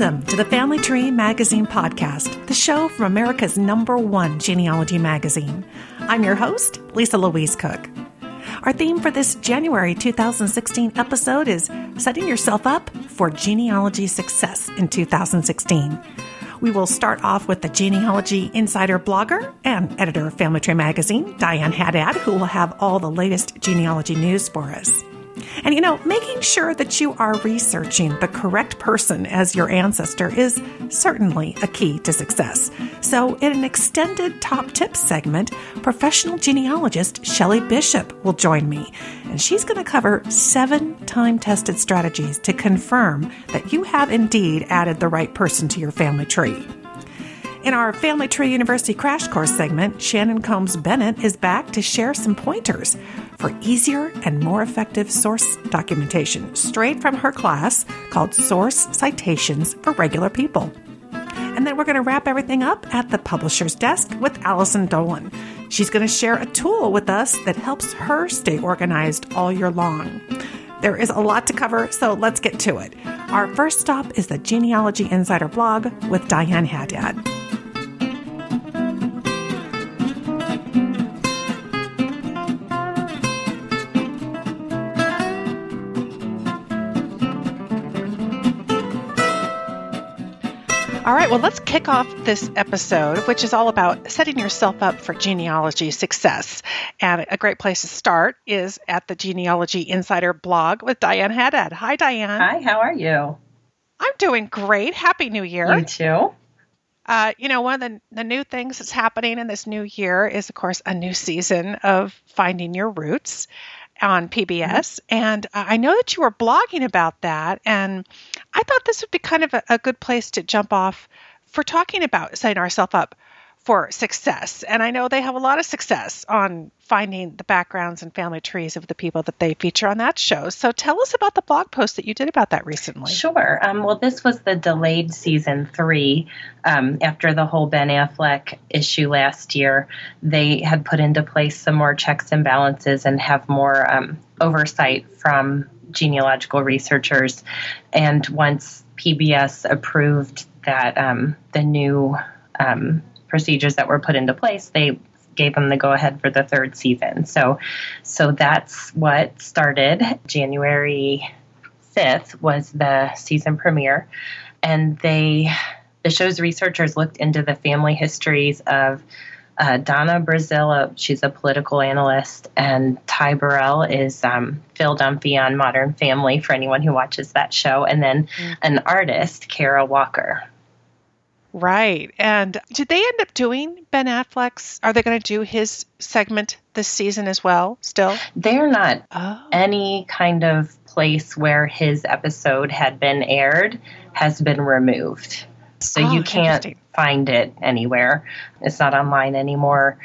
Welcome to the Family Tree Magazine podcast, the show from America's number one genealogy magazine. I'm your host, Lisa Louise Cooke. Our theme for this January 2016 episode is Setting Yourself Up for Genealogy Success in 2016. We will start off with the genealogy insider blogger and editor of Family Tree Magazine, Diane Haddad, who will have all the latest genealogy news for us. And you know, making sure that you are researching the correct person as your ancestor is certainly a key to success. So, in an extended top tips segment, professional genealogist Shelley Bishop will join me, and she's going to cover seven time tested strategies to confirm that you have indeed added the right person to your family tree. In our Family Tree University Crash Course segment, Shannon Combs Bennett is back to share some pointers for easier and more effective source documentation straight from her class called Source Citations for Regular People. And then we're going to wrap everything up at the publisher's desk with Allison Dolan. She's going to share a tool with us that helps her stay organized all year long. There is a lot to cover, so let's get to it. Our first stop is the Genealogy Insider blog with Diane Haddad. All right, well, let's kick off this episode, which is all about setting yourself up for genealogy success. And a great place to start is at the Genealogy Insider blog with Diane Haddad. Hi, Diane. Hi, how are you? I'm doing great. Happy New Year. You too. Uh, you know, one of the, the new things that's happening in this new year is, of course, a new season of Finding Your Roots on PBS. Mm-hmm. And I know that you were blogging about that. And I thought this would be kind of a, a good place to jump off for talking about setting ourselves up for success. And I know they have a lot of success on finding the backgrounds and family trees of the people that they feature on that show. So tell us about the blog post that you did about that recently. Sure. Um, well, this was the delayed season three um, after the whole Ben Affleck issue last year. They had put into place some more checks and balances and have more um, oversight from genealogical researchers. And once PBS approved that um, the new um, procedures that were put into place, they gave them the go ahead for the third season. So, so that's what started. January 5th was the season premiere, and they, the show's researchers looked into the family histories of uh, Donna Brazile, she's a political analyst, and Ty Burrell is um, Phil Dunphy on Modern Family for anyone who watches that show, and then mm-hmm. an artist, Kara Walker. Right. And did they end up doing Ben Affleck's? Are they going to do his segment this season as well, still? They're not oh. any kind of place where his episode had been aired has been removed. So oh, you can't find it anywhere. It's not online anymore.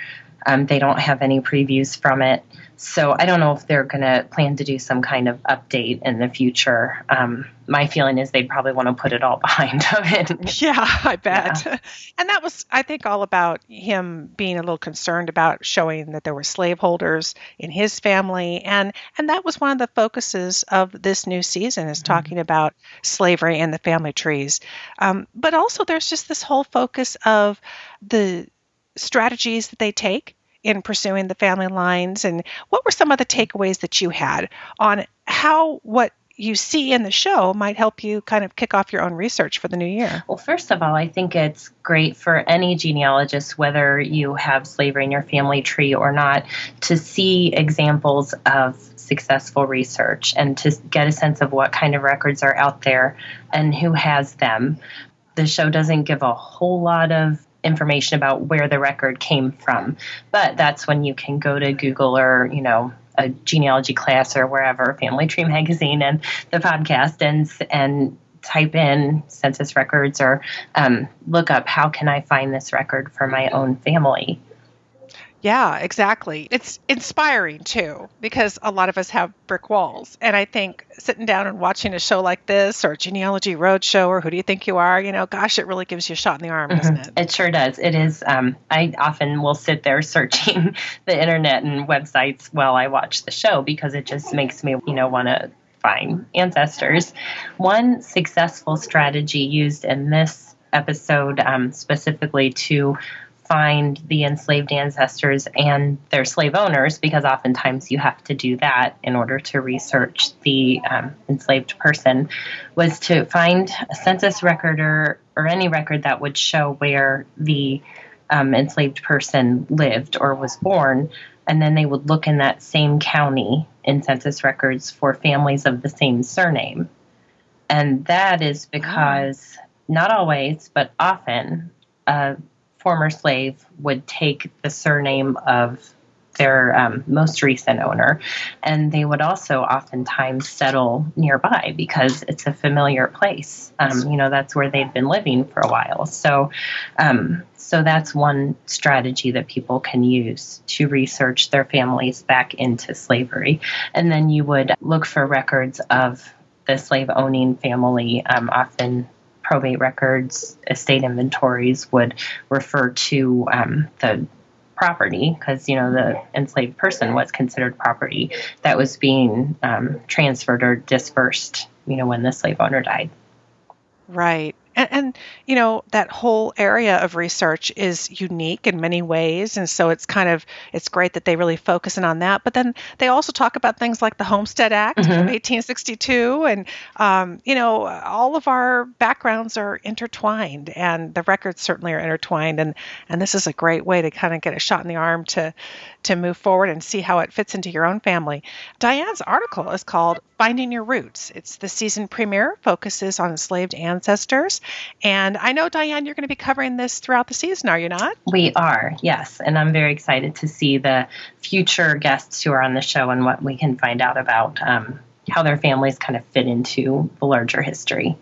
Um, they don't have any previews from it. So I don't know if they're going to plan to do some kind of update in the future. Um, my feeling is they'd probably want to put it all behind it. Yeah, I bet. Yeah. And that was, I think, all about him being a little concerned about showing that there were slaveholders in his family, and and that was one of the focuses of this new season is mm-hmm. talking about slavery and the family trees. Um, but also, there's just this whole focus of the strategies that they take in pursuing the family lines and what were some of the takeaways that you had on how what you see in the show might help you kind of kick off your own research for the new year? Well, first of all, I think it's great for any genealogist, whether you have slavery in your family tree or not, to see examples of successful research and to get a sense of what kind of records are out there and who has them. The show doesn't give a whole lot of information about where the record came from. But that's when you can go to Google or, you know, a genealogy class or wherever, Family Tree Magazine and the podcast, and and type in census records or um, look up how can I find this record for my own family. Yeah, exactly. It's inspiring too because a lot of us have brick walls. And I think sitting down and watching a show like this or Genealogy Roadshow or Who Do You Think You Are, you know, gosh, it really gives you a shot in the arm, mm-hmm. doesn't it? It sure does. It is. Um, I often will sit there searching the internet and websites while I watch the show because it just makes me, you know, want to find ancestors. One successful strategy used in this episode um, specifically to find the enslaved ancestors and their slave owners, because oftentimes you have to do that in order to research the um, enslaved person, was to find a census record or, or any record that would show where the um, enslaved person lived or was born. And then they would look in that same county in census records for families of the same surname. And that is because, not always, but often, uh, former slave would take the surname of their um, most recent owner, and they would also oftentimes settle nearby because it's a familiar place. Um, you know, that's where they've been living for a while. So, um, so that's one strategy that people can use to research their families back into slavery, and then you would look for records of the slave owning family. Um, often probate records, estate inventories would refer to um, the property because you know the enslaved person was considered property that was being um, transferred or dispersed you know when the slave owner died. Right and, and, you know that whole area of research is unique in many ways. And so it's kind of it's great that they really focus in on that. But then they also talk about things like the homestead act mm-hmm. of 1862 and um, you know all of our backgrounds are intertwined and the records certainly are intertwined. And and this is a great way to kind of get a shot in the arm to to move forward and see how it fits into your own family. Diane's article is called finding your roots. It's the season premiere focuses on enslaved ancestors and I know, Diane, you're going to be covering this throughout the season, are you not? We are, yes. And I'm very excited to see the future guests who are on the show and what we can find out about um, how their families kind of fit into the larger history.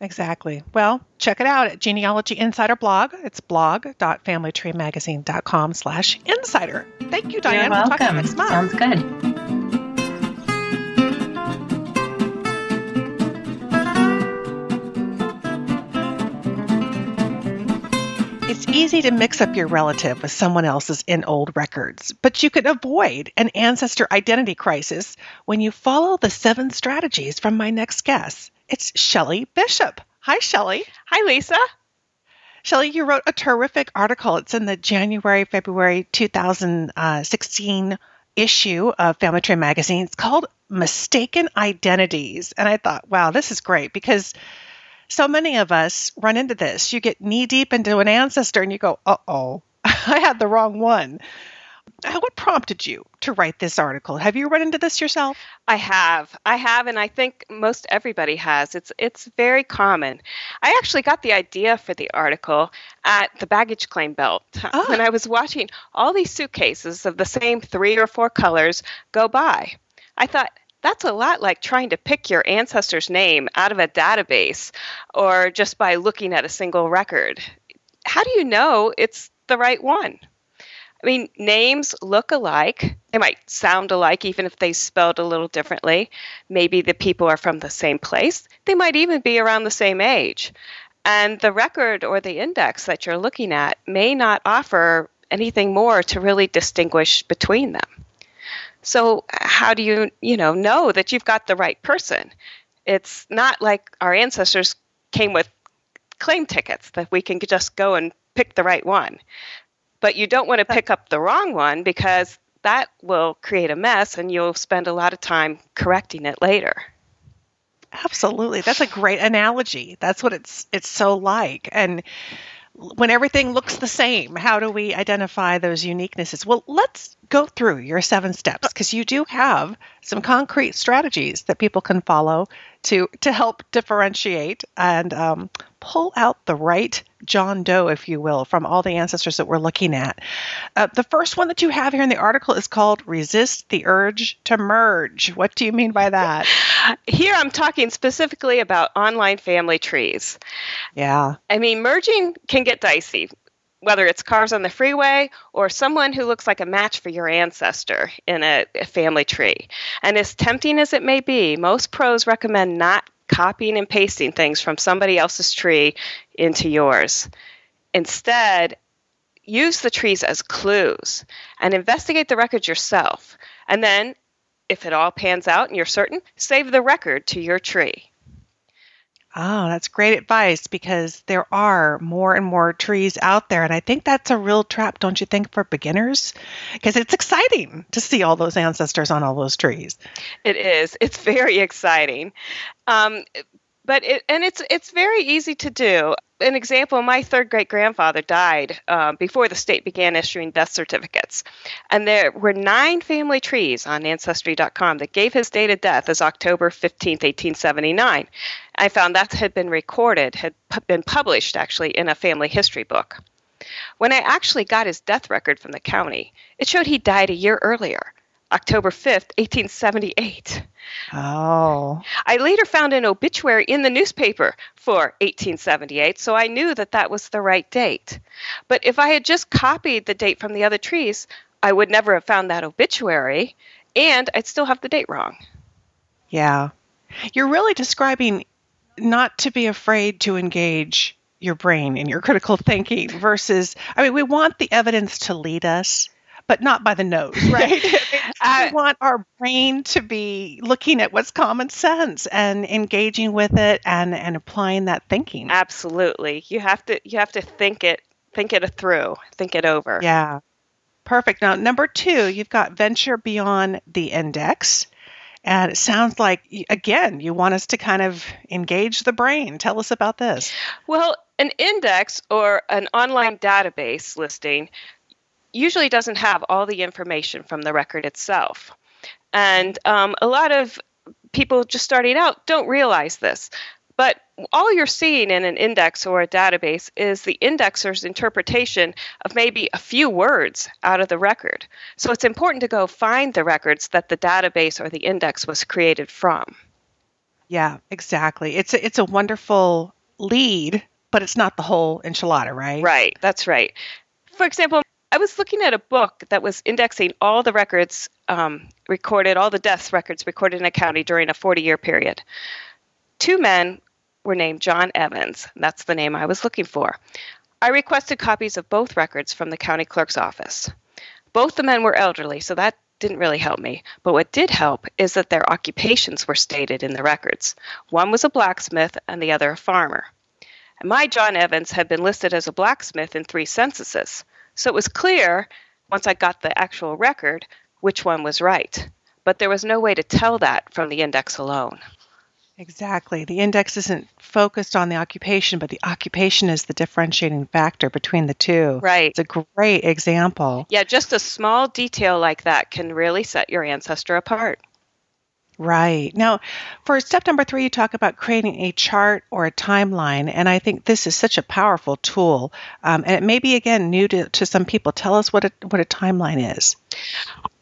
Exactly. Well, check it out at Genealogy Insider blog. It's blog.familytreemagazine.com slash insider. Thank you, Diane. You're welcome. We'll next month. Sounds good. Easy to mix up your relative with someone else's in old records, but you can avoid an ancestor identity crisis when you follow the seven strategies from my next guest. It's Shelley Bishop. Hi, Shelley. Hi, Lisa. Shelley, you wrote a terrific article. It's in the January, February 2016 issue of Family Tree magazine. It's called Mistaken Identities. And I thought, wow, this is great because so many of us run into this. You get knee deep into an ancestor and you go, uh oh, I had the wrong one. What prompted you to write this article? Have you run into this yourself? I have. I have and I think most everybody has. It's it's very common. I actually got the idea for the article at the baggage claim belt oh. when I was watching all these suitcases of the same 3 or 4 colors go by. I thought that's a lot like trying to pick your ancestor's name out of a database or just by looking at a single record. How do you know it's the right one? I mean, names look alike. They might sound alike even if they spelled a little differently. Maybe the people are from the same place. They might even be around the same age. And the record or the index that you're looking at may not offer anything more to really distinguish between them. So how do you, you know, know that you've got the right person? It's not like our ancestors came with claim tickets that we can just go and pick the right one. But you don't want to pick up the wrong one because that will create a mess and you'll spend a lot of time correcting it later. Absolutely. That's a great analogy. That's what it's it's so like. And when everything looks the same, how do we identify those uniquenesses? Well, let's go through your seven steps because you do have some concrete strategies that people can follow to to help differentiate and um, pull out the right John Doe, if you will, from all the ancestors that we're looking at. Uh, the first one that you have here in the article is called "Resist the Urge to Merge." What do you mean by that? Here, I'm talking specifically about online family trees. Yeah, I mean, merging can get dicey whether it's cars on the freeway or someone who looks like a match for your ancestor in a, a, family tree. And as tempting as it may be, most pros recommend not copying and pasting things from somebody else's tree into yours. Instead, use the trees as clues and investigate the records yourself. And then If it all pans out and you're certain, save the record to your tree. Oh, that's great advice because there are more and more trees out there. And I think that's a real trap, don't you think, for beginners? Because it's exciting to see all those ancestors on all those trees. It is. It's very exciting. Um, but it, and it's it's very easy to do. An example: my third great grandfather died um, before the state began issuing death certificates, and there were nine family trees on Ancestry.com that gave his date of death as October fifteenth, eighteen seventy nine. I found that had been recorded, had been published actually in a family history book. When I actually got his death record from the county, it showed he died a year earlier, October 5th, 1878. Oh. I later found an obituary in the newspaper for 1878, so I knew that that was the right date. But if I had just copied the date from the other trees, I would never have found that obituary, and I'd still have the date wrong. Yeah. You're really describing not to be afraid to engage your brain and your critical thinking versus, I mean, we want the evidence to lead us but not by the nose, right? we want our brain to be looking at what's common sense and engaging with it and, and applying that thinking. Absolutely. You have to you have to think it think it through, think it over. Yeah. Perfect. Now, number two, you've got venture beyond the index. And it sounds like, again, you want us to kind of engage the brain. Tell us about this. Well, an index or an online database listing usually doesn't have all the information from the record itself. And um, a lot of people just starting out don't realize this. But all you're seeing in an index or a database is the indexer's interpretation of maybe a few words out of the record. So it's important to go find the records that the database or the index was created from. Yeah, exactly. It's a, it's a wonderful lead, but it's not the whole enchilada, right? Right, that's right. For example, I was looking at a book that was indexing all the records um, recorded, all the deaths records recorded in a county during a 40 year period. Two men were named John Evans. That's the name I was looking for. I requested copies of both records from the county clerk's office. Both the men were elderly, so that didn't really help me. But what did help is that their occupations were stated in the records. One was a blacksmith and the other a farmer. And my John Evans had been listed as a blacksmith in three censuses. So it was clear, once I got the actual record, which one was right. But there was no way to tell that from the index alone. Exactly. The index isn't focused on the occupation, but the occupation is the differentiating factor between the two. Right. It's a great example. Yeah, just a small detail like that can really set your ancestor apart. Right. Now, for step number three, you talk about creating a chart or a timeline. And I think this is such a powerful tool. Um, and it may be, again, new to, to some people. Tell us what a, what a timeline is.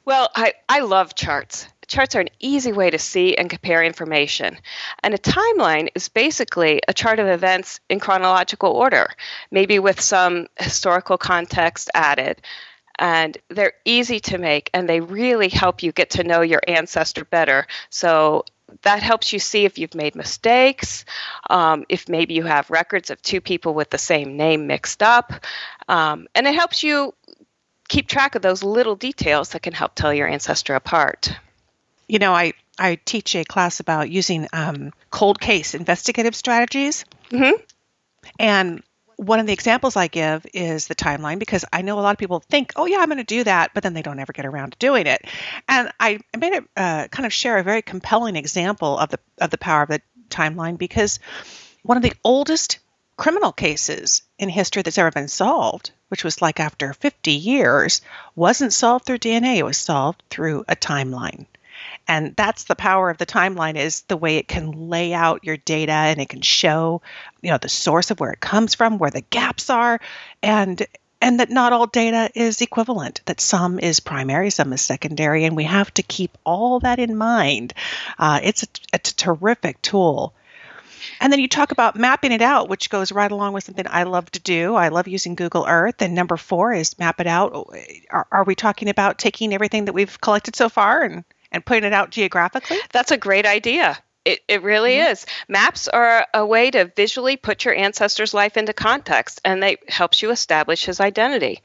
Well, I, I love charts. Charts are an easy way to see and compare information. And a timeline is basically a chart of events in chronological order, maybe with some historical context added and they're easy to make and they really help you get to know your ancestor better. So that helps you see if you've made mistakes, um, if maybe you have records of two people with the same name mixed up, um, and it helps you keep track of those little details that can help tell your ancestor apart. You know, I, I teach a class about using um, cold case investigative strategies. Mm-hmm. And one of the examples I give is the timeline because I know a lot of people think, oh, yeah, I'm going to do that, but then they don't ever get around to doing it. And I made it uh, kind of share a very compelling example of the of the power of the timeline because one of the oldest criminal cases in history that's ever been solved, which was like after 50 years, wasn't solved through DNA. It was solved through a timeline and that's the power of the timeline is the way it can lay out your data and it can show you know the source of where it comes from where the gaps are and and that not all data is equivalent that some is primary some is secondary and we have to keep all that in mind uh, it's, a, it's a terrific tool and then you talk about mapping it out, which goes right along with something I love to do. I love using Google Earth. And number four is map it out. Are, are we talking about taking everything that we've collected so far and and putting it out geographically? That's a great idea. It, it really mm-hmm. is. Maps are a way to visually put your ancestor's life into context, and they helps you establish his identity.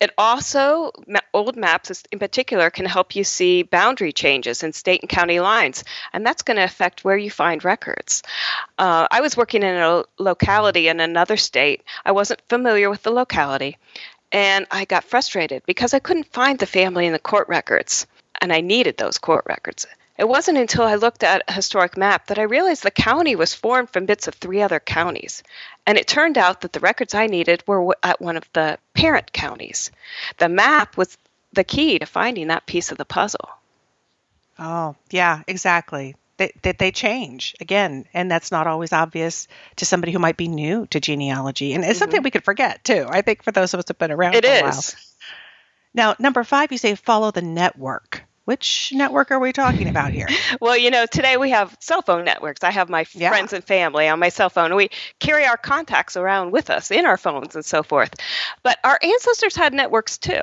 It also, old maps in particular, can help you see boundary changes in state and county lines, and that's going to affect where you find records. Uh, I was working in a locality in another state. I wasn't familiar with the locality, and I got frustrated because I couldn't find the family in the court records, and I needed those court records. It wasn't until I looked at a historic map that I realized the county was formed from bits of three other counties. And it turned out that the records I needed were at one of the parent counties. The map was the key to finding that piece of the puzzle. Oh, yeah, exactly. That they, they, change again, and that's not always obvious to somebody who might be new to genealogy. And it's mm-hmm. something we could forget too. I think for those of us who've been around it for is. a while. Now, number five, you say follow the network. Which network are we talking about here? well, you know, today we have cell phone networks. I have my yeah. friends and family on my cell phone. We carry our contacts around with us in our phones and so forth. But our ancestors had networks too.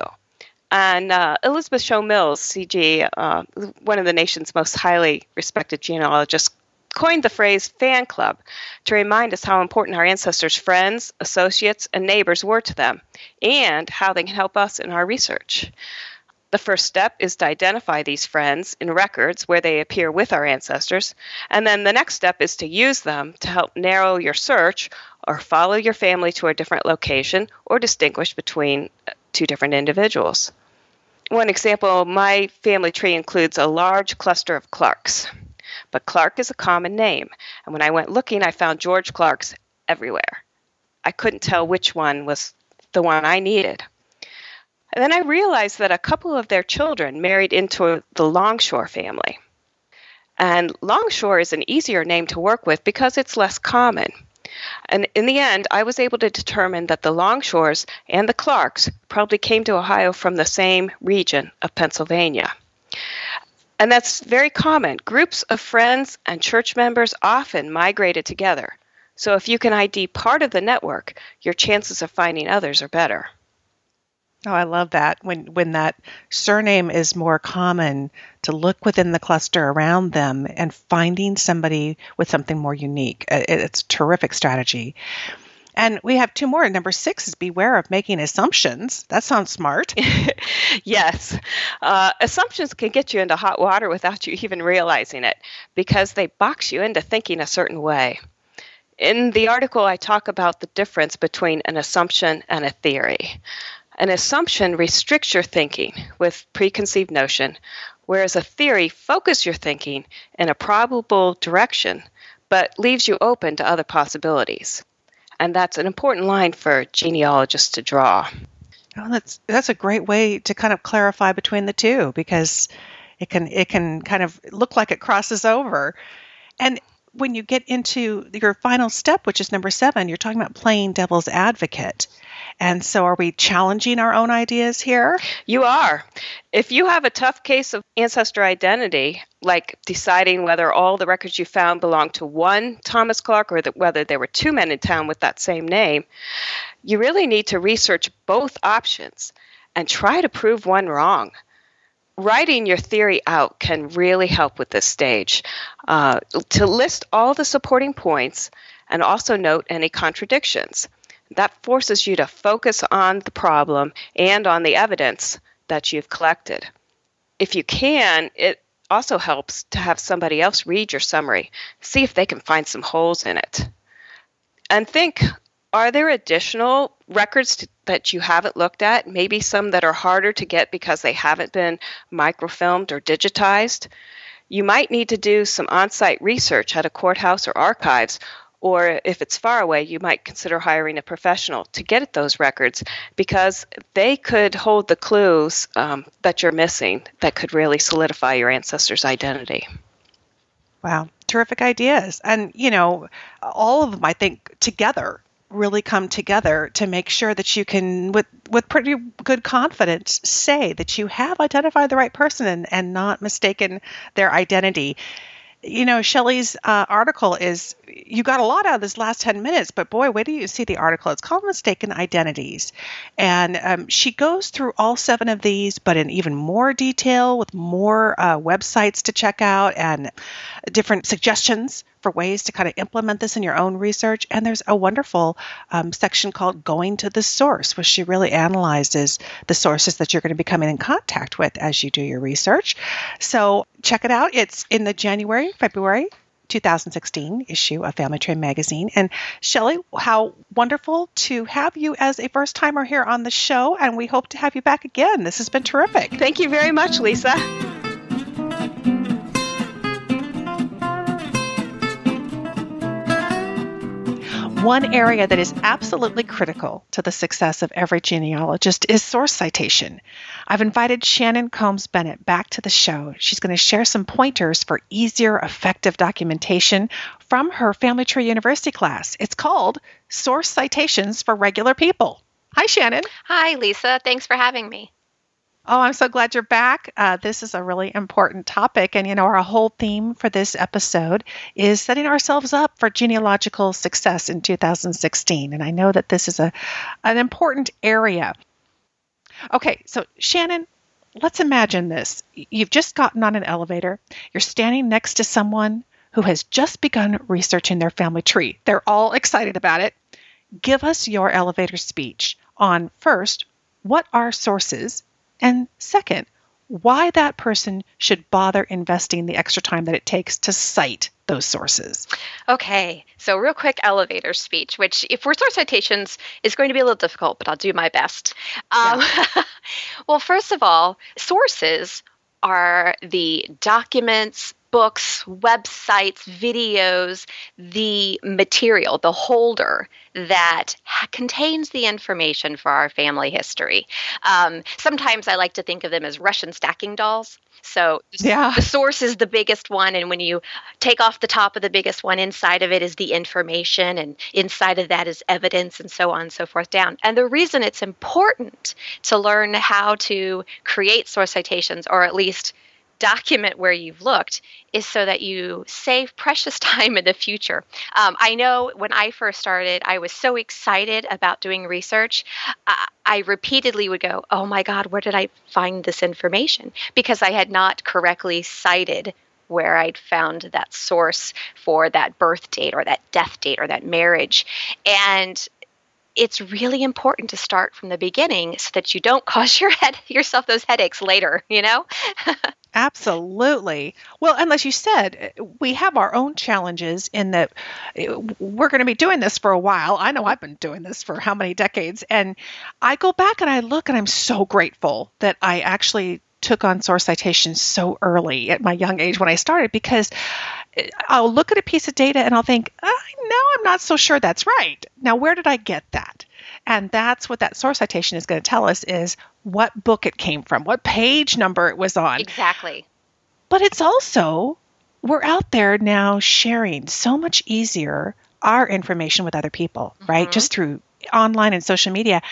And uh, Elizabeth Shown Mills, CG, uh, one of the nation's most highly respected genealogists, coined the phrase fan club to remind us how important our ancestors' friends, associates, and neighbors were to them, and how they can help us in our research. The first step is to identify these friends in records where they appear with our ancestors, and then the next step is to use them to help narrow your search or follow your family to a different location or distinguish between uh, two different individuals. One example my family tree includes a large cluster of Clarks, but Clark is a common name, and when I went looking, I found George Clarks everywhere. I couldn't tell which one was the one I needed. And then I realized that a couple of their children married into the Longshore family. And Longshore is an easier name to work with because it's less common. And in the end, I was able to determine that the Longshores and the Clarks probably came to Ohio from the same region of Pennsylvania. And that's very common. Groups of friends and church members often migrated together. So if you can ID part of the network, your chances of finding others are better. Oh, I love that. When when that surname is more common to look within the cluster around them and finding somebody with something more unique. It's a terrific strategy. And we have two more. Number six is beware of making assumptions. That sounds smart. yes. Uh, assumptions can get you into hot water without you even realizing it because they box you into thinking a certain way. In the article, I talk about the difference between an assumption and a theory. An assumption restricts your thinking with preconceived notion, whereas a theory focuses your thinking in a probable direction but leaves you open to other possibilities. And that's an important line for genealogists to draw. Oh, that's that's a great way to kind of clarify between the two because it can it can kind of look like it crosses over. And when you get into your final step, which is number seven, you're talking about playing devil's advocate. And so, are we challenging our own ideas here? You are. If you have a tough case of ancestor identity, like deciding whether all the records you found belong to one Thomas Clark or whether there were two men in town with that same name, you really need to research both options and try to prove one wrong writing your theory out can really help with this stage. Uh, to list all the supporting points and also note any contradictions that forces you to focus on the problem and on the evidence that you've collected. If you can, it also helps to have somebody else read your summary, see if they can find some holes in it. And think are there additional records to, that you haven't looked at? Maybe some that are harder to get because they haven't been microfilmed or digitized? You might need to do some on site research at a courthouse or archives or if it's far away, you might consider hiring a professional to get at those records because they could hold the clues um, that you're missing that could really solidify your ancestor's identity. Wow, terrific ideas. And, you know, all of them, I think, together really come together to make sure that you can, with, with pretty good confidence, say that you have identified the right person and, and not mistaken their identity. you know, Shelley's uh, article is you got a lot out of this last 10 minutes, but boy, wait till you see the article. It's called Mistaken Identities. And um, she goes through all seven of these, but in even more detail with more uh, websites to check out and different suggestions for ways to kind of implement this in your own research. And there's a wonderful um, section called Going to the Source, where she really analyzes the sources that you're going to be coming in contact with as you do your research. So check it out. It's in the January, February 2016 issue of Family Tree magazine. And Shelley, how wonderful to have you as a first timer here on the show. And we hope to have you back again. This has been terrific. Thank you very much, Lisa. One area that is absolutely critical to the success of every genealogist is source citation. I've invited Shannon Combs Bennett back to the show. She's going to share some pointers for easier, effective documentation from her Family Tree University class. It's called Source Citations for Regular People. Hi, Shannon. Hi, Lisa. Thanks for having me. Oh, I'm so glad you're back. Uh, this is a really important topic. And, you know, our whole theme for this episode is setting ourselves up for genealogical success in 2016. And I know that this is a, an important area. Okay, so Shannon, let's imagine this. You've just gotten on an elevator, you're standing next to someone who has just begun researching their family tree. They're all excited about it. Give us your elevator speech on first, what are sources? And second, why that person should bother investing the extra time that it takes to cite those sources. Okay, so real quick elevator speech, which if we're source citations is going to be a little difficult, but I'll do my best. Um, yeah. well, first of all, sources are the documents, books, websites, videos, the material, the holder that ha- contains the information for our family history. Um, sometimes I like to think of them as Russian stacking dolls. So yeah. the source is the biggest one, and when you take off the top of the biggest one, inside of it is the information, and inside of that is evidence, and so on and so forth down. And the reason it's important to learn how to create source citations, or at least document where you've looked is so that you save precious time in the future. Um, I know when I first started, I was so excited about doing research. I repeatedly would go, Oh my God, where did I find this information? Because I had not correctly cited where I'd found that source for that birth date or that death date or that marriage. And it's really important to start from the beginning so that you don't cause your head yourself those headaches later, you know? Absolutely. Well, unless you said, we have our own challenges in that uh, we're going to be doing this for a while. I know I've been doing this for how many decades. And I go back and I look and I'm so grateful that I actually took on source citations so early at my young age when I started because I'll look at a piece of data and I'll think, oh, now I'm not so sure that's right. Now, where did I get that? And that's what that source citation is going to tell us is what book it came from, what page number it was on. Exactly. But it's also, we're out there now sharing so much easier our information with other people, mm-hmm. right? Just through online and social media.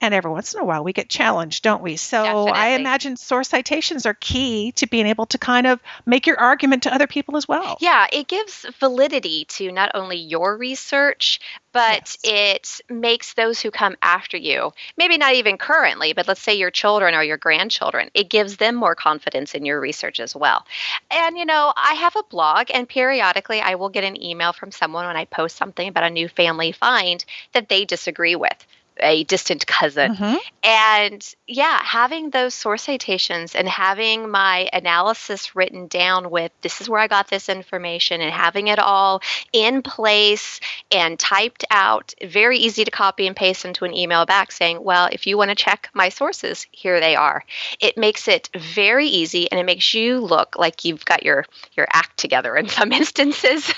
And every once in a while we get challenged, don't we? So Definitely. I imagine source citations are key to being able to kind of make your argument to other people as well. Yeah, it gives validity to not only your research, but yes. it makes those who come after you, maybe not even currently, but let's say your children or your grandchildren, it gives them more confidence in your research as well. And, you know, I have a blog, and periodically I will get an email from someone when I post something about a new family find that they disagree with a distant cousin. Mm-hmm. And yeah, having those source citations and having my analysis written down with this is where I got this information and having it all in place and typed out, very easy to copy and paste into an email back saying, well, if you want to check my sources, here they are. It makes it very easy and it makes you look like you've got your, your act together in some instances.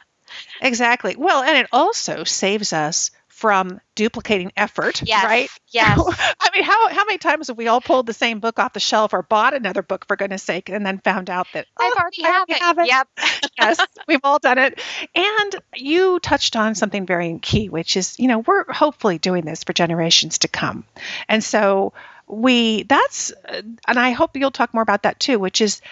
exactly. Well, and it also saves us from duplicating effort, yes, right? Yes. I mean, how how many times have we all pulled the same book off the shelf or bought another book for goodness sake, and then found out that oh, I've already, I have, it. have, it. Yep. yes, we've all done it. And you touched on something very key, which is you know we're hopefully doing this for generations to come, and so we that's and I hope you'll talk more about that too, which is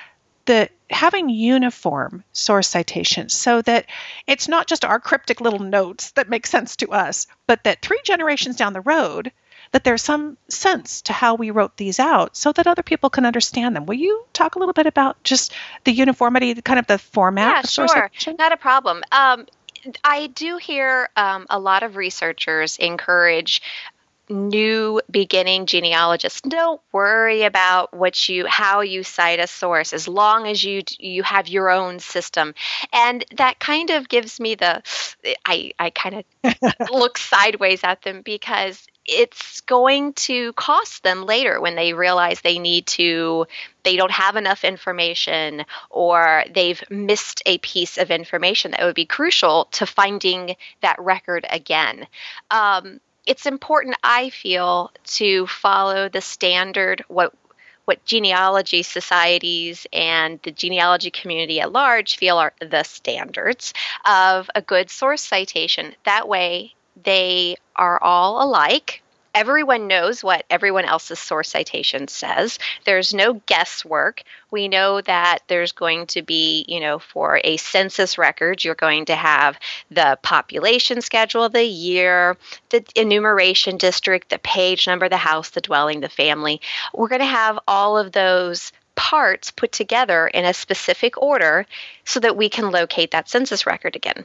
the having uniform source citations so that it's not just our cryptic little notes that make sense to us, but that three generations down the road, that there's some sense to how we wrote these out so that other people can understand them. Will you talk a little bit about just the uniformity, kind of the format? Yeah, sure. Not a problem. Um, I do hear um, a lot of researchers encourage new beginning genealogists don't worry about what you how you cite a source as long as you you have your own system. And that kind of gives me the i i kind of look sideways at them because it's going to cost them later when they realize they need to they don't have enough information or they've missed a piece of information that would be crucial to finding that record again. Um, it's important, I feel, to follow the standard what what genealogy societies and the genealogy community at large feel are the standards of a good source citation. That way, they are all alike everyone knows what everyone else's source citation says. There's no guesswork. We know that there's going to be, you know, for a census record, you're going to have the population schedule, the year, the enumeration district, the page number, the house, the dwelling, the family. We're going to have all of those parts put together in a specific order so that we can locate that census record again.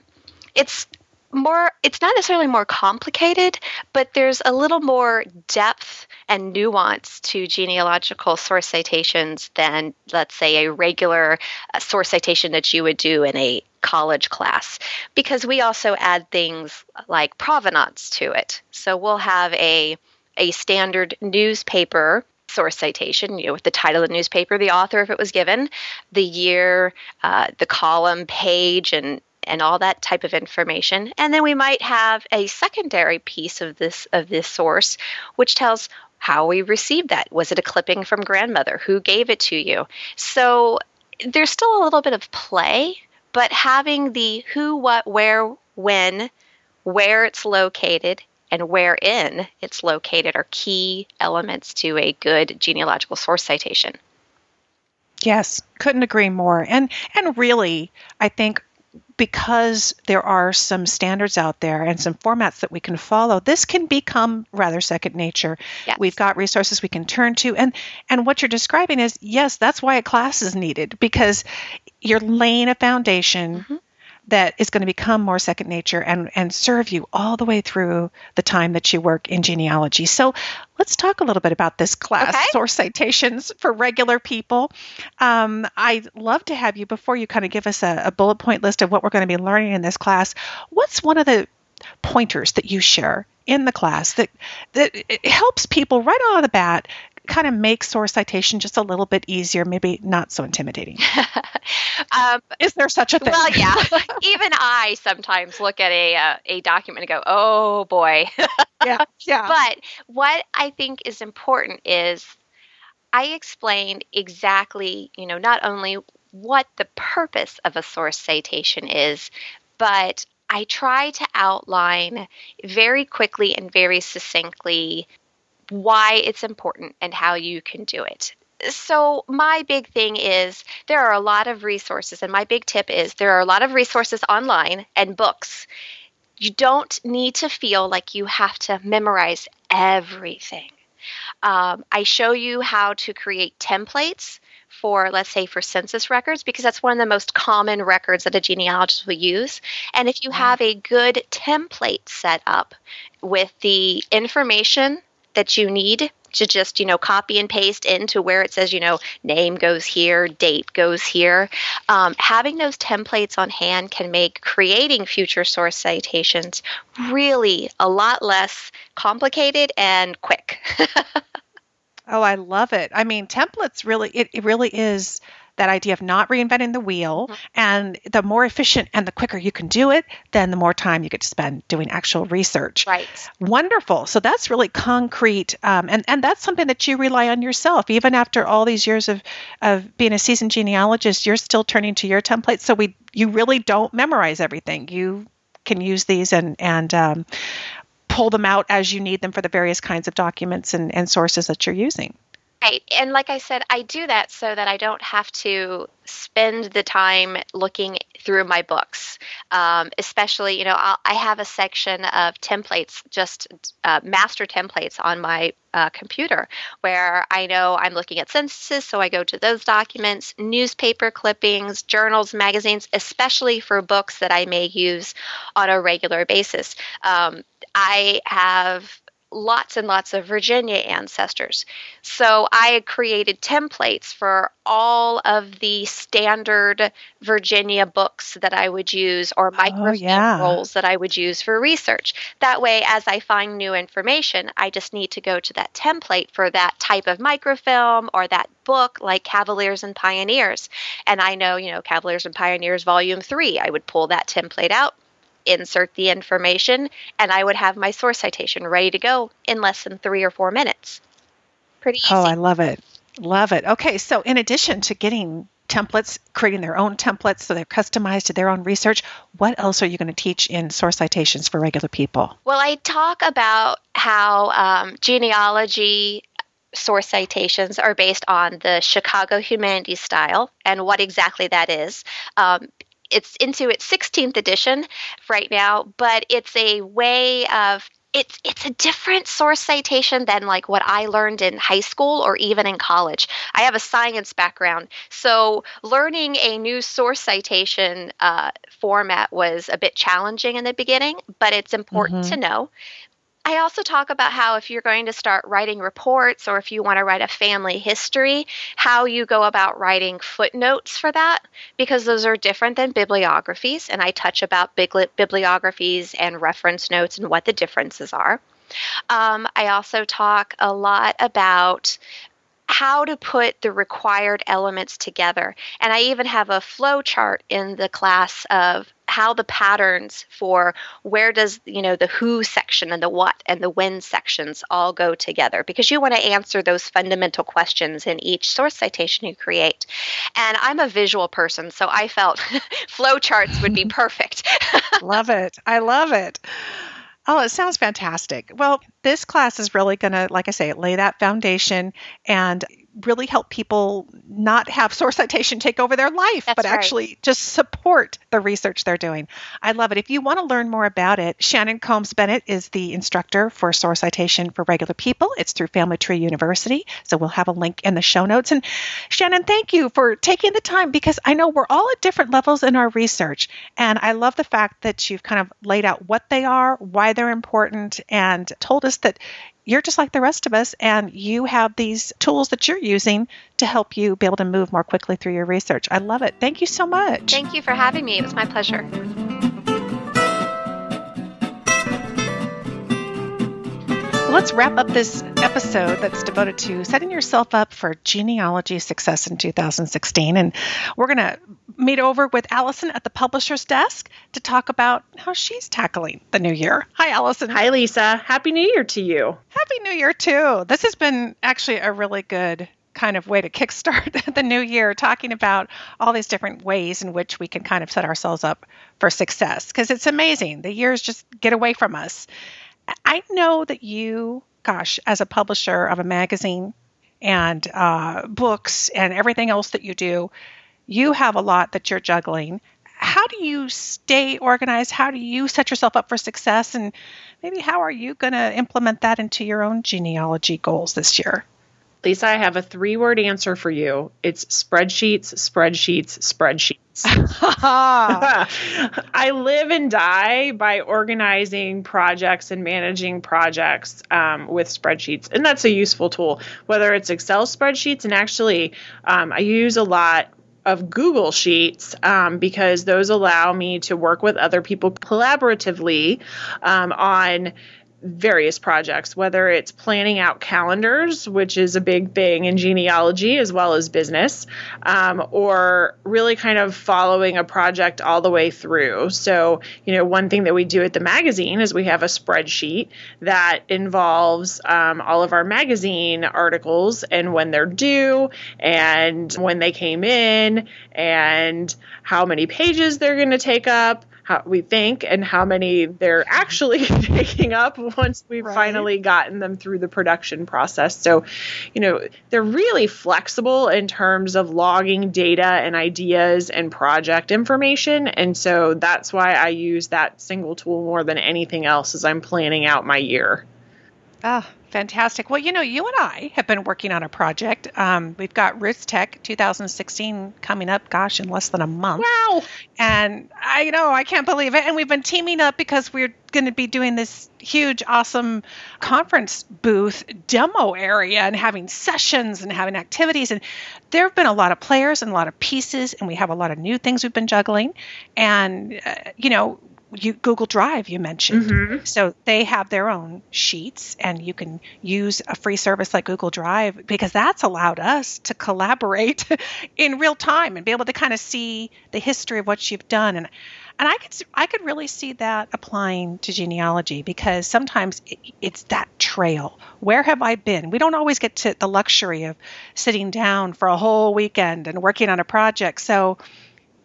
It's more it's not necessarily more complicated but there's a little more depth and nuance to genealogical source citations than let's say a regular uh, source citation that you would do in a college class because we also add things like provenance to it. So we'll have a a standard newspaper source citation, you know, with the title of the newspaper, the author, if it was given, the year, uh, the column, page, and and all that type of information. And then we might have a secondary piece of this of this source which tells how we received that. Was it a clipping from grandmother? Who gave it to you? So there's still a little bit of play, but having the who, what, where, when, where it's located, and wherein it's located are key elements to a good genealogical source citation. Yes, couldn't agree more. And and really, I think because there are some standards out there and some formats that we can follow, this can become rather second nature. Yes. We've got resources we can turn to, and and what you're describing is yes, that's why a class is needed because you're laying a foundation. Mm-hmm that is going to become more second nature and, and serve you all the way through the time that you work in genealogy. So let's talk a little bit about this class, okay. source citations for regular people. Um, I'd love to have you, before you kind of give us a, a bullet point list of what we're going to be learning in this class, what's one of the pointers that you share in the class that that helps people right out of the bat kind of make source citation just a little bit easier, maybe not so intimidating. um, Is there such a thing? Well, yeah. Even I sometimes look at a uh, a document and go, "Oh boy." yeah, yeah. But what I think is important is I explained exactly, you know, not only what the purpose of a source citation is, but I try to outline very quickly and very succinctly why it's important and how you can do it. So, my big thing is there are a lot of resources, and my big tip is there are a lot of resources online and books. You don't need to feel like you have to memorize everything. Um, I show you how to create templates for, let's say, for census records, because that's one of the most common records that a genealogist will use. And if you have a good template set up with the information that you need to just you know copy and paste into where it says you know name goes here date goes here. Um, having those templates on hand can make creating future source citations really a lot less complicated and quick. Oh i love it. I mean templates really it, it really is that idea of not reinventing the wheel. Mm-hmm. And the more efficient and the quicker you can do it, then the more time you get to spend doing actual research. Right. Wonderful. So that's really concrete. Um, and, and that's something that you rely on yourself. Even after all these years of, of being a seasoned genealogist, you're still turning to your templates. So we you really don't memorize everything. You can use these and, and um, pull them out as you need them for the various kinds of documents and, and sources that you're using. Right. And like I said, I do that so that I don't have to spend the time looking through my books. Um, especially, you know, I'll, i have a section of templates, just uh, master templates on my uh, computer where I know I'm looking at censuses, so I go to those documents, newspaper clippings, journals, magazines, especially for books that I may use on a regular basis. Um, I have lots and lots of Virginia ancestors. So I created templates for all of the standard Virginia books that I would use or microfilm oh, yeah. rolls that I would use for research. That way, as I find new information, I just need to go to that template for that type of microfilm or that book like Cavaliers and Pioneers. And I know, you know, Cavaliers and Pioneers Volume 3, I would pull that template out insert the information, and I would have my source citation ready to go in less than three or four minutes. Pretty easy. Oh, I love it. Love it. Okay, so in addition to getting templates, creating their own templates so they're customized to their own research, what else are you going to teach in source citations for regular people? Well, I talk about how um, genealogy source citations are based on the Chicago Humanities style and what exactly that is. Um, it's into its 16th edition right now, but it's a way of it's it's a different source citation than like what I learned in high school or even in college. I have a science background, so learning a new source citation uh, format was a bit challenging in the beginning, but it's important mm-hmm. to know. I also talk about how if you're going to start writing reports or if you want to write a family history, how you go about writing footnotes for that, because those are different than bibliographies. And I touch about bibliographies and reference notes and what the differences are. Um, I also talk a lot about how to put the required elements together. And I even have a flow chart in the class of how the patterns for where does you know the who section and the what and the when sections all go together. Because you want to answer those fundamental questions in each source citation you create. And i'm a visual person so i felt flow charts would be perfect. Love it. I love it. Oh, it sounds fantastic. Well, this class is really going to, like I say, lay that foundation and really help people not have source citation take over their life, That's but right. actually just support the research they're doing. I love it. If you want to learn more about it, Shannon Combs Bennett is the instructor for source citation for regular people. It's through Family Tree University. So we'll have a link in the show notes. And Shannon, thank you for taking the time because I know we're all at different levels in our research. And I love the fact that you've kind of laid out what they are, why they're important, and told us that you're just like the rest of us and you have these tools that you're using to help you be able to move more quickly through your research. I love it. Thank you so much. Thank you for having me. It was my pleasure. Let's wrap up this episode that's devoted to setting yourself up for genealogy success in 2016. And we're going to meet over with Allison at the publisher's desk to talk about how she's tackling the new year. Hi, Allison. Hi, Lisa. Happy New Year to you. Happy New Year, too. This has been actually a really good kind of way to kickstart the new year, talking about all these different ways in which we can kind of set ourselves up for success. Because it's amazing. The years just get away from us. I know that you, gosh, as a publisher of a magazine and uh, books and everything else that you do, you have a lot that you're juggling. How do you stay organized? How do you set yourself up for success? And maybe how are you going to implement that into your own genealogy goals this year? Lisa, I have a three word answer for you. It's spreadsheets, spreadsheets, spreadsheets. I live and die by organizing projects and managing projects um, with spreadsheets. And that's a useful tool, whether it's Excel spreadsheets. And actually, um, I use a lot of Google Sheets um, because those allow me to work with other people collaboratively um, on various projects, whether it's planning out calendars, which is a big thing in genealogy as well as business, um, or really kind of following a project all the way through. So, you know, one thing that we do at the magazine is we have a spreadsheet that involves um, all of our magazine articles and when they're due and when they came in and how many pages they're going to take up how we think and how many they're actually taking up once we've right. finally gotten them through the production process. So, you know, they're really flexible in terms of logging data and ideas and project information. And so that's why I use that single tool more than anything else as I'm planning out my year. Ah, fantastic. Well, you know, you and I have been working on a project. Um, we've got RootsTech 2016 coming up, gosh, in less than a month. Wow. And I know, I can't believe it. And we've been teaming up because we're going to be doing this huge, awesome conference booth demo area and having sessions and having activities. And there have been a lot of players and a lot of pieces, and we have a lot of new things we've been juggling. And, uh, you know, you, Google Drive you mentioned. Mm-hmm. So they have their own sheets, and you can use a free service like Google Drive because that's allowed us to collaborate in real time and be able to kind of see the history of what you've done. And and I could I could really see that applying to genealogy because sometimes it, it's that trail. Where have I been? We don't always get to the luxury of sitting down for a whole weekend and working on a project. So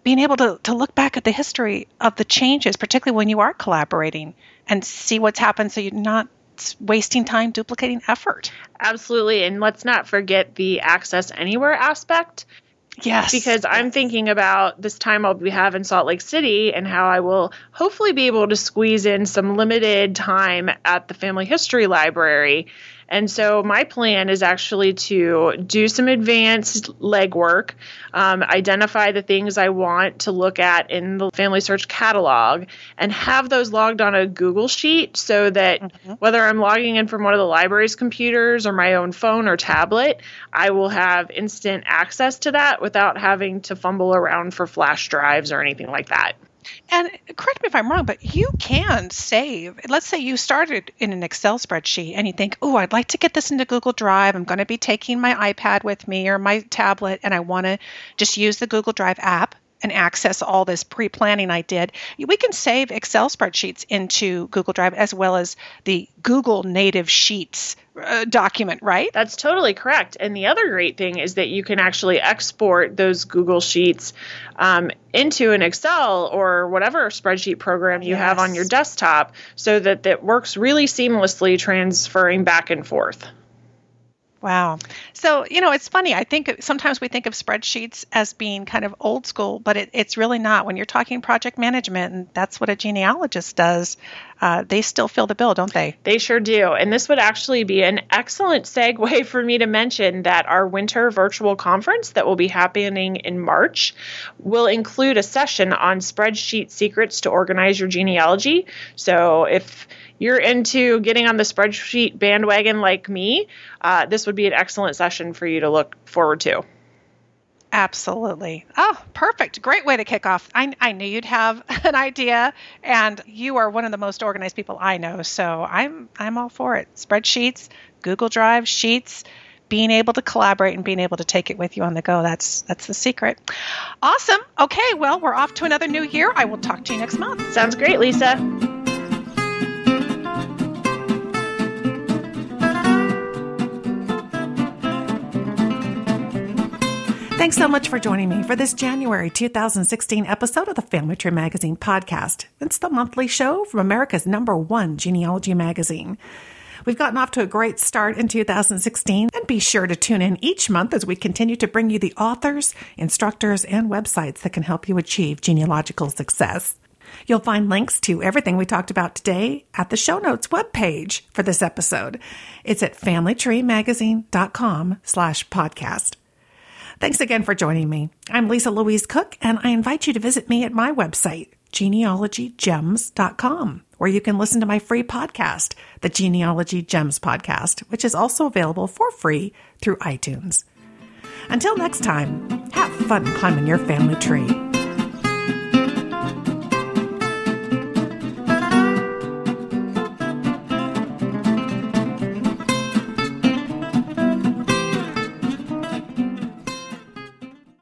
being able to, to look back at the history of the changes, particularly when you are collaborating, and see what's happened so you're not wasting time duplicating effort. Absolutely. And let's not forget the access anywhere aspect. Yes. Because I'm thinking about this time I'll be having in Salt Lake City and how I will hopefully be able to squeeze in some limited time at the Family History Library and so my plan is actually to do some advanced legwork, um, identify the things I want to look at in the FamilySearch catalog, and have those logged on a Google Sheet so that mm-hmm. whether I'm logging in from one of the library's computers or my own phone or tablet, I will have instant access to that without having to fumble around for flash drives or anything like that. And correct me if I'm wrong, but you can save. Let's say you started in an Excel spreadsheet and you think, oh, I'd like to get this into Google Drive. I'm going to be taking my iPad with me or my tablet, and I want to just use the Google Drive app and access all this pre planning I did. We can save Excel spreadsheets into Google Drive as well as the Google native Sheets uh, document, right? That's totally correct. And the other great thing is that you can actually export those Google Sheets um, into an Excel or whatever spreadsheet program you yes. have on your desktop so that it works really seamlessly transferring back and forth. Wow. So, you know, it's funny. I think sometimes we think of spreadsheets as being kind of old school, but it, it's really not. When you're talking project management, and that's what a genealogist does, uh, they still fill the bill, don't they? They sure do. And this would actually be an excellent segue for me to mention that our winter virtual conference that will be happening in March will include a session on spreadsheet secrets to organize your genealogy. So, if you're into getting on the spreadsheet bandwagon like me, uh, this would be an excellent session for you to look forward to. Absolutely. Oh, perfect. Great way to kick off. I, I knew you'd have an idea, and you are one of the most organized people I know. So I'm I'm all for it. Spreadsheets, Google Drive, Sheets, being able to collaborate and being able to take it with you on the go. That's that's the secret. Awesome. Okay, well, we're off to another new year. I will talk to you next month. Sounds great, Lisa. Thanks so much for joining me for this January 2016 episode of the Family Tree Magazine podcast. It's the monthly show from America's number one genealogy magazine. We've gotten off to a great start in 2016 and be sure to tune in each month as we continue to bring you the authors, instructors, and websites that can help you achieve genealogical success. You'll find links to everything we talked about today at the show notes webpage for this episode. It's at familytreemagazine.com slash podcast. Thanks again for joining me. I'm Lisa Louise Cooke, and I invite you to visit me at my website, genealogygems.com, where you can listen to my free podcast, the Genealogy Gems Podcast, which is also available for free through iTunes. Until next time, have fun climbing your family tree.